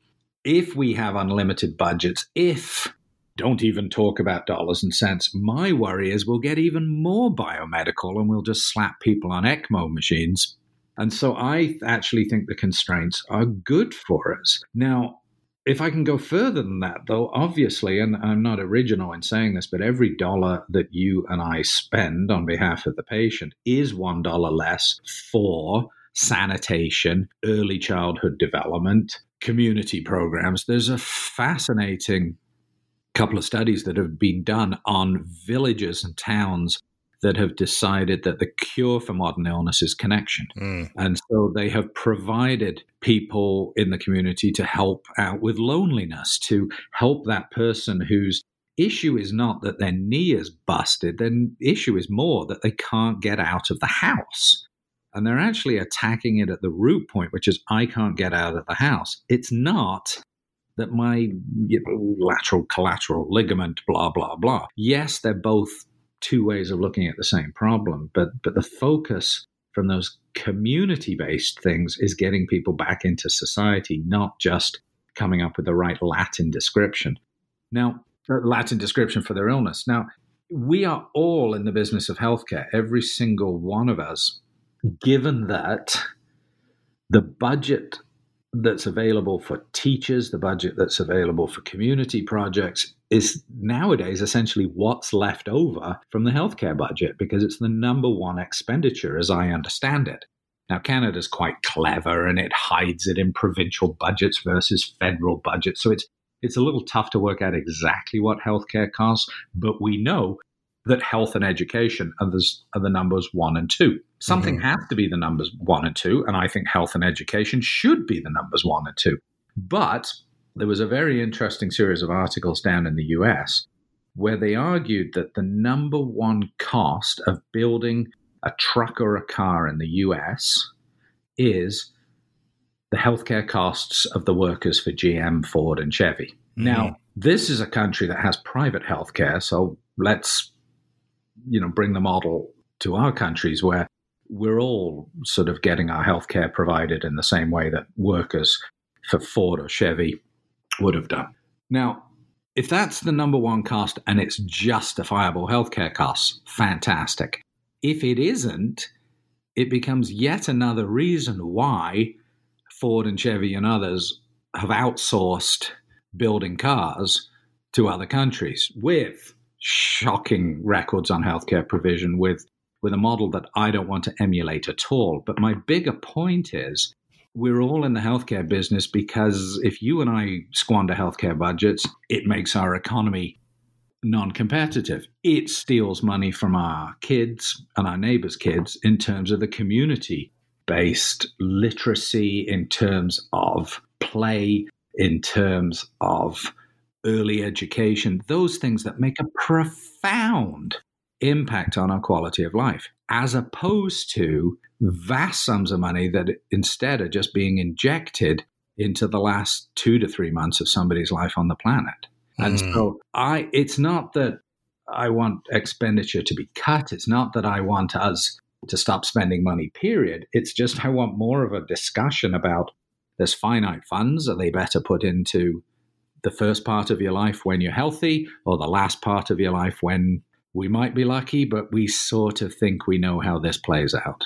if we have unlimited budgets, if don't even talk about dollars and cents. My worry is we'll get even more biomedical and we'll just slap people on ECMO machines. And so I actually think the constraints are good for us. Now, if I can go further than that, though, obviously, and I'm not original in saying this, but every dollar that you and I spend on behalf of the patient is $1 less for sanitation, early childhood development, community programs. There's a fascinating couple of studies that have been done on villages and towns that have decided that the cure for modern illness is connection. Mm. And so they have provided people in the community to help out with loneliness, to help that person whose issue is not that their knee is busted, their issue is more that they can't get out of the house. And they're actually attacking it at the root point, which is I can't get out of the house. It's not that my you know, lateral collateral ligament, blah, blah, blah. Yes, they're both two ways of looking at the same problem, but but the focus from those community based things is getting people back into society, not just coming up with the right Latin description. Now, uh, Latin description for their illness. Now, we are all in the business of healthcare, every single one of us, given that the budget that's available for teachers, the budget that's available for community projects is nowadays essentially what's left over from the healthcare budget because it's the number one expenditure as I understand it. Now, Canada's quite clever and it hides it in provincial budgets versus federal budgets. So it's it's a little tough to work out exactly what healthcare costs, but we know that health and education are the, are the numbers one and two. Something mm-hmm. has to be the numbers one and two, and I think health and education should be the numbers one and two. But there was a very interesting series of articles down in the US where they argued that the number one cost of building a truck or a car in the US is the healthcare costs of the workers for GM, Ford, and Chevy. Mm-hmm. Now, this is a country that has private healthcare, so let's you know bring the model to our countries where we're all sort of getting our healthcare provided in the same way that workers for Ford or Chevy would have done. Now, if that's the number one cost and it's justifiable healthcare costs, fantastic. If it isn't, it becomes yet another reason why Ford and Chevy and others have outsourced building cars to other countries with shocking records on healthcare provision with with a model that I don't want to emulate at all. But my bigger point is we're all in the healthcare business because if you and I squander healthcare budgets, it makes our economy non competitive. It steals money from our kids and our neighbors' kids in terms of the community based literacy, in terms of play, in terms of early education, those things that make a profound impact on our quality of life, as opposed to vast sums of money that instead are just being injected into the last two to three months of somebody's life on the planet. And mm. so I it's not that I want expenditure to be cut. It's not that I want us to stop spending money, period. It's just I want more of a discussion about there's finite funds. Are they better put into the first part of your life when you're healthy or the last part of your life when we might be lucky, but we sort of think we know how this plays out.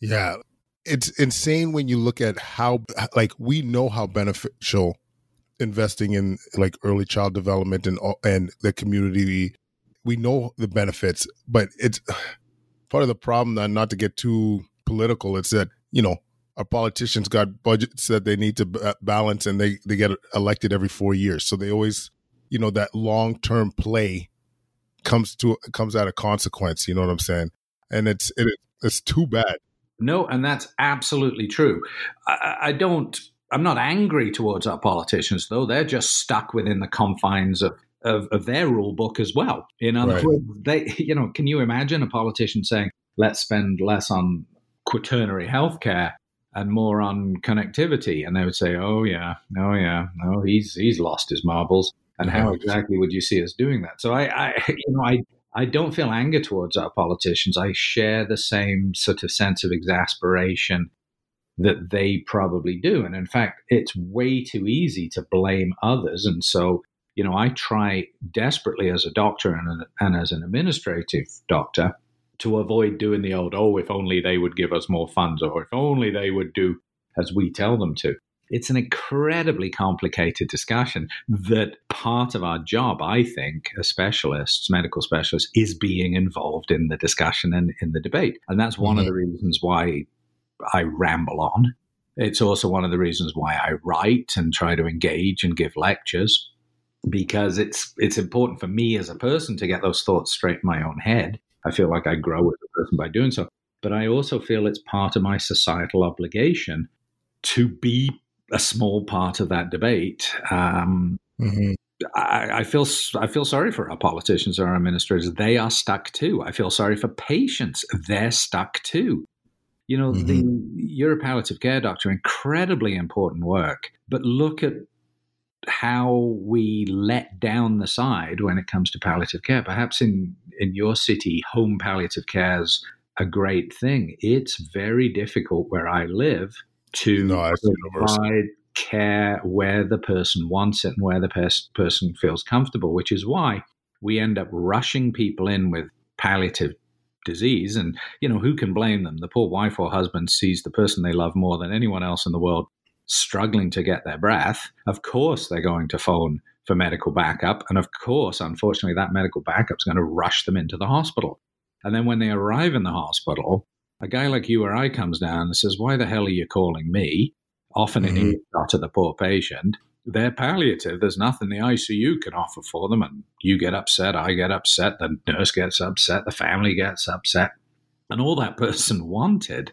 Yeah. It's insane when you look at how, like, we know how beneficial investing in like early child development and and the community we know the benefits but it's *sighs* part of the problem not to get too political it's that you know our politicians got budgets that they need to uh, balance and they, they get elected every four years. So they always, you know, that long term play comes to comes out of consequence. You know what I'm saying? And it's it, it's too bad. No, and that's absolutely true. I, I don't. I'm not angry towards our politicians, though. They're just stuck within the confines of of, of their rule book as well. In other right. words, they, you know, can you imagine a politician saying, "Let's spend less on quaternary health care and more on connectivity. And they would say, "Oh yeah, oh yeah, no, he's he's lost his marbles." And how exactly would you see us doing that? So I, I *laughs* you know, I I don't feel anger towards our politicians. I share the same sort of sense of exasperation that they probably do. And in fact, it's way too easy to blame others. And so, you know, I try desperately as a doctor and, and as an administrative doctor to avoid doing the old, oh, if only they would give us more funds, or if only they would do as we tell them to. It's an incredibly complicated discussion that part of our job, I think, as specialists, medical specialists, is being involved in the discussion and in the debate. And that's one mm-hmm. of the reasons why I ramble on. It's also one of the reasons why I write and try to engage and give lectures because it's it's important for me as a person to get those thoughts straight in my own head. I feel like I grow as a person by doing so. But I also feel it's part of my societal obligation to be a small part of that debate. Um, mm-hmm. I, I, feel I feel sorry for our politicians or our administrators. They are stuck too. I feel sorry for patients. They're stuck too. You know, mm-hmm. the you're a palliative care doctor, incredibly important work. But look at how we let down the side when it comes to palliative care. Perhaps in in your city, home palliative care is a great thing. It's very difficult where I live to no, provide care where the person wants it and where the pers- person feels comfortable, which is why we end up rushing people in with palliative disease. And, you know, who can blame them? The poor wife or husband sees the person they love more than anyone else in the world struggling to get their breath. Of course, they're going to phone for medical backup. And of course, unfortunately, that medical backup is going to rush them into the hospital. And then when they arrive in the hospital, a guy like you or I comes down and says, Why the hell are you calling me? Often mm-hmm. earshot to the poor patient. They're palliative. There's nothing the ICU can offer for them. And you get upset, I get upset, the nurse gets upset, the family gets upset. And all that *laughs* person wanted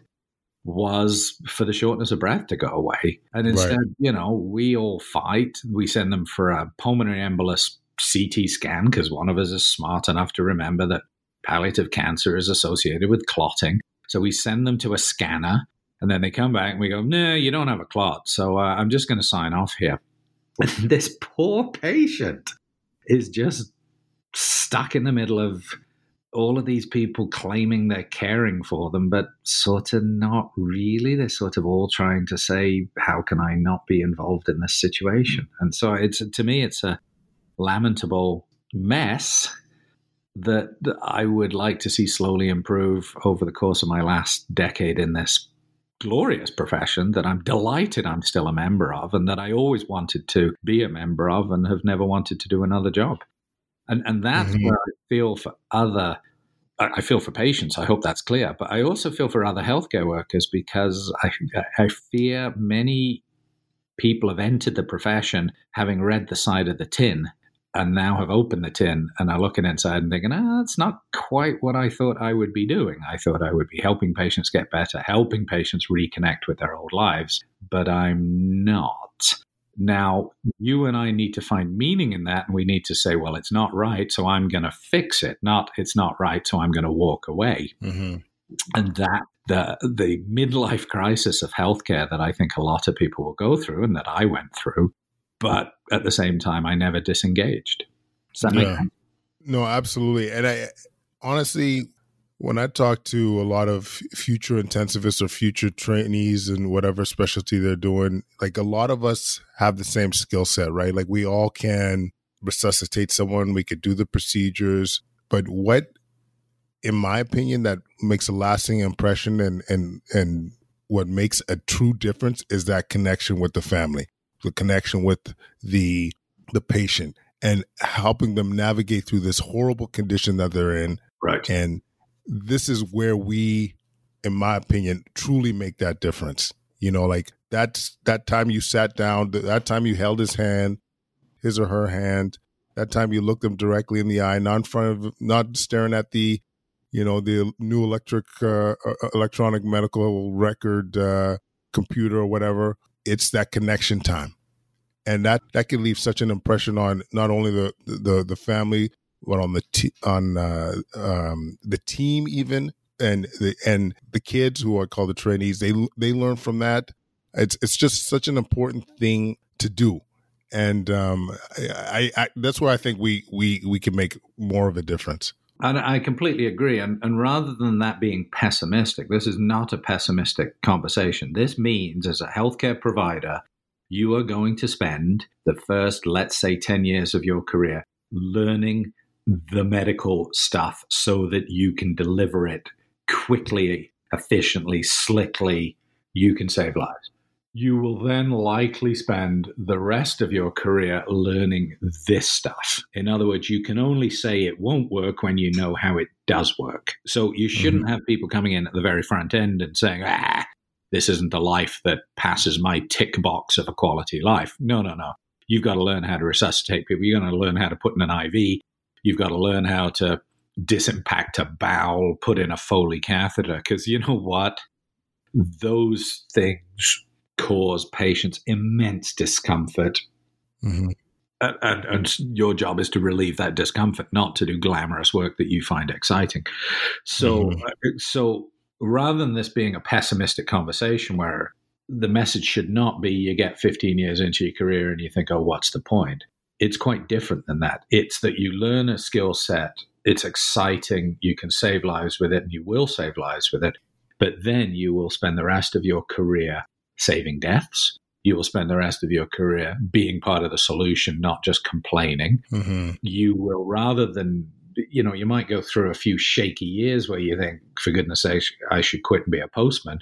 was for the shortness of breath to go away. And instead, right. you know, we all fight. We send them for a pulmonary embolus CT scan because one of us is smart enough to remember that palliative cancer is associated with clotting. So we send them to a scanner and then they come back and we go, no, you don't have a clot. So uh, I'm just going to sign off here. *laughs* This poor patient is just stuck in the middle of all of these people claiming they're caring for them, but sort of not really. They're sort of all trying to say, how can I not be involved in this situation? And so it's to me, it's a lamentable mess that, that I would like to see slowly improve over the course of my last decade in this glorious profession that I'm delighted I'm still a member of and that I always wanted to be a member of and have never wanted to do another job. And and that's mm-hmm. where I feel for other I feel for patients. I hope that's clear. But I also feel for other healthcare workers because I, I fear many people have entered the profession having read the side of the tin and now have opened the tin and are looking inside and thinking, ah, that's not quite what I thought I would be doing. I thought I would be helping patients get better, helping patients reconnect with their old lives, but I'm not. Now, you and I need to find meaning in that, and we need to say, well, it's not right, so I'm going to fix it. Not, it's not right, so I'm going to walk away. Mm-hmm. And that the the midlife crisis of healthcare that I think a lot of people will go through, and that I went through, but at the same time, I never disengaged. Does that make yeah. sense? No, absolutely. And I honestly, when I talk to a lot of future intensivists or future trainees and whatever specialty they're doing, like a lot of us have the same skill set, right? Like we all can resuscitate someone, we could do the procedures, but what in my opinion that makes a lasting impression and and and what makes a true difference is that connection with the family the connection with the the patient and helping them navigate through this horrible condition that they're in. Right. And this is where we, in my opinion, truly make that difference. You know, like that's that time you sat down, that time you held his hand, his or her hand, that time you looked them directly in the eye, not in front of, not staring at the, you know, the new electric, uh, uh electronic medical record, uh, computer or whatever. It's that connection time and that that can leave such an impression on not only the the the family but on the t- on uh, um, the team even and the and the kids who are called the trainees they they learn from that it's it's just such an important thing to do and um, I, I that's where I think we we we can make more of a difference. And I completely agree. And, and rather than that being pessimistic, this is not a pessimistic conversation. This means, as a healthcare provider, you are going to spend the first, let's say, 10 years of your career learning the medical stuff so that you can deliver it quickly, efficiently, slickly. You can save lives. You will then likely spend the rest of your career learning this stuff. In other words, you can only say it won't work when you know how it does work. So you shouldn't mm-hmm. have people coming in at the very front end and saying, ah, this isn't a life that passes my tick box of a quality life. No, no, no. You've got to learn how to resuscitate people. You're going to learn how to put in an IV. You've got to learn how to disimpact a bowel, put in a Foley catheter. Because you know what? Those things cause patients immense discomfort. Mm-hmm. And, and, your job is to relieve that discomfort, not to do glamorous work that you find exciting. So, mm-hmm. Uh, so rather than this being a pessimistic conversation where the message should not be you get 15 years into your career and you think, oh, what's the point? It's quite different than that. It's that you learn a skill set, it's exciting, you can save lives with it, and you will save lives with it. But then you will spend the rest of your career saving deaths. You will spend the rest of your career being part of the solution, not just complaining. Mm-hmm. You will, rather than you know, you might go through a few shaky years where you think, for goodness sake, I should quit and be a postman.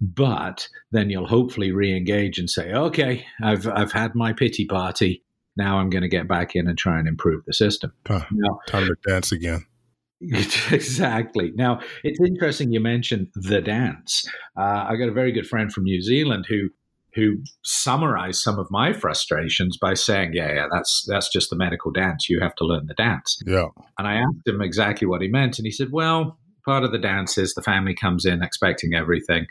But then you'll hopefully re-engage and say, okay, I've I've had my pity party. Now I'm going to get back in and try and improve the system. Huh, now, time to dance again. *laughs* exactly. Now it's interesting you mentioned the dance. Uh, I got a very good friend from New Zealand who who summarized some of my frustrations by saying, "Yeah, yeah, that's that's just the medical dance. You have to learn the dance." Yeah. And I asked him exactly what he meant, and he said, "Well, part of the dance is the family comes in expecting everything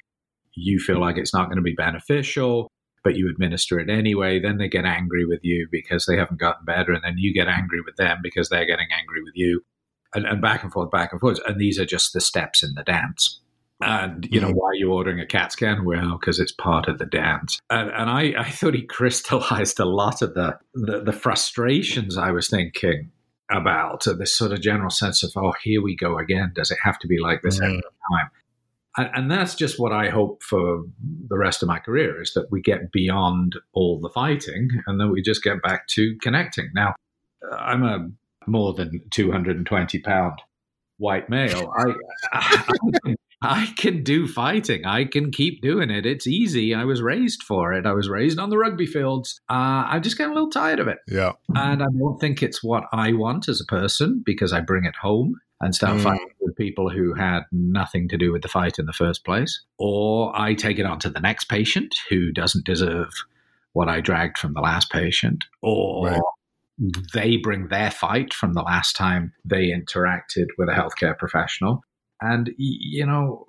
you feel like it's not going to be beneficial, but you administer it anyway. Then they get angry with you because they haven't gotten better. And then you get angry with them because they're getting angry with you. And, and back and forth, back and forth. And these are just the steps in the dance. And, you know, mm-hmm. why are you ordering a CAT scan? Well, because it's part of the dance. And, and I, I thought he *laughs* crystallized a lot of the, the, the frustrations I was thinking about this sort of general sense of, oh, here we go again. Does it have to be like this mm. every time? And, and that's just what I hope for the rest of my career is that we get beyond all the fighting and then we just get back to connecting. Now, I'm a more than 220 pound white male. I, I, *laughs* I can do fighting. I can keep doing it. It's easy. I was raised for it. I was raised on the rugby fields. Uh, I'm just getting a little tired of it. Yeah. And I don't think it's what I want as a person because I bring it home and start mm. fighting with people who had nothing to do with the fight in the first place. Or I take it on to the next patient who doesn't deserve what I dragged from the last patient. Or right. they bring their fight from the last time they interacted with a healthcare professional. And, you know,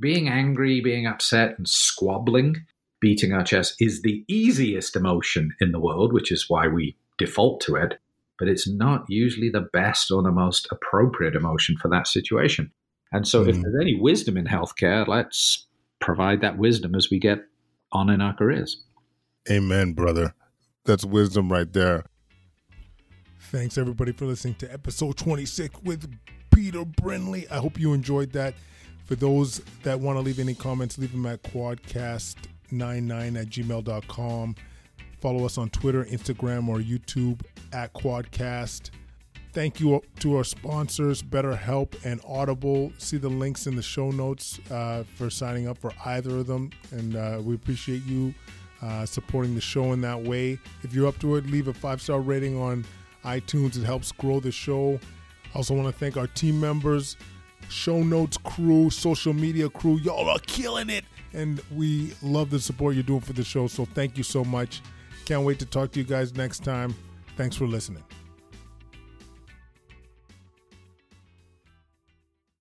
being angry, being upset, and squabbling, beating our chest is the easiest emotion in the world, which is why we default to it but it's not usually the best or the most appropriate emotion for that situation. And so, mm. if there's any wisdom in healthcare, let's provide that wisdom as we get on in our careers. Amen, brother. That's wisdom right there. Thanks, everybody, for listening to episode 26 with Peter Brindley. I hope you enjoyed that. For those that want to leave any comments, leave them at quadcast99 at gmail.com. Follow us on Twitter, Instagram, or YouTube at Quadcast. Thank you to our sponsors, BetterHelp and Audible. See the links in the show notes uh, for signing up for either of them. And uh, we appreciate you uh, supporting the show in that way. If you're up to it, leave a five star rating on iTunes. It helps grow the show. I also want to thank our team members, show notes crew, social media crew. Y'all are killing it. And we love the support you're doing for the show. So thank you so much. Can't wait to talk to you guys next time. Thanks for listening.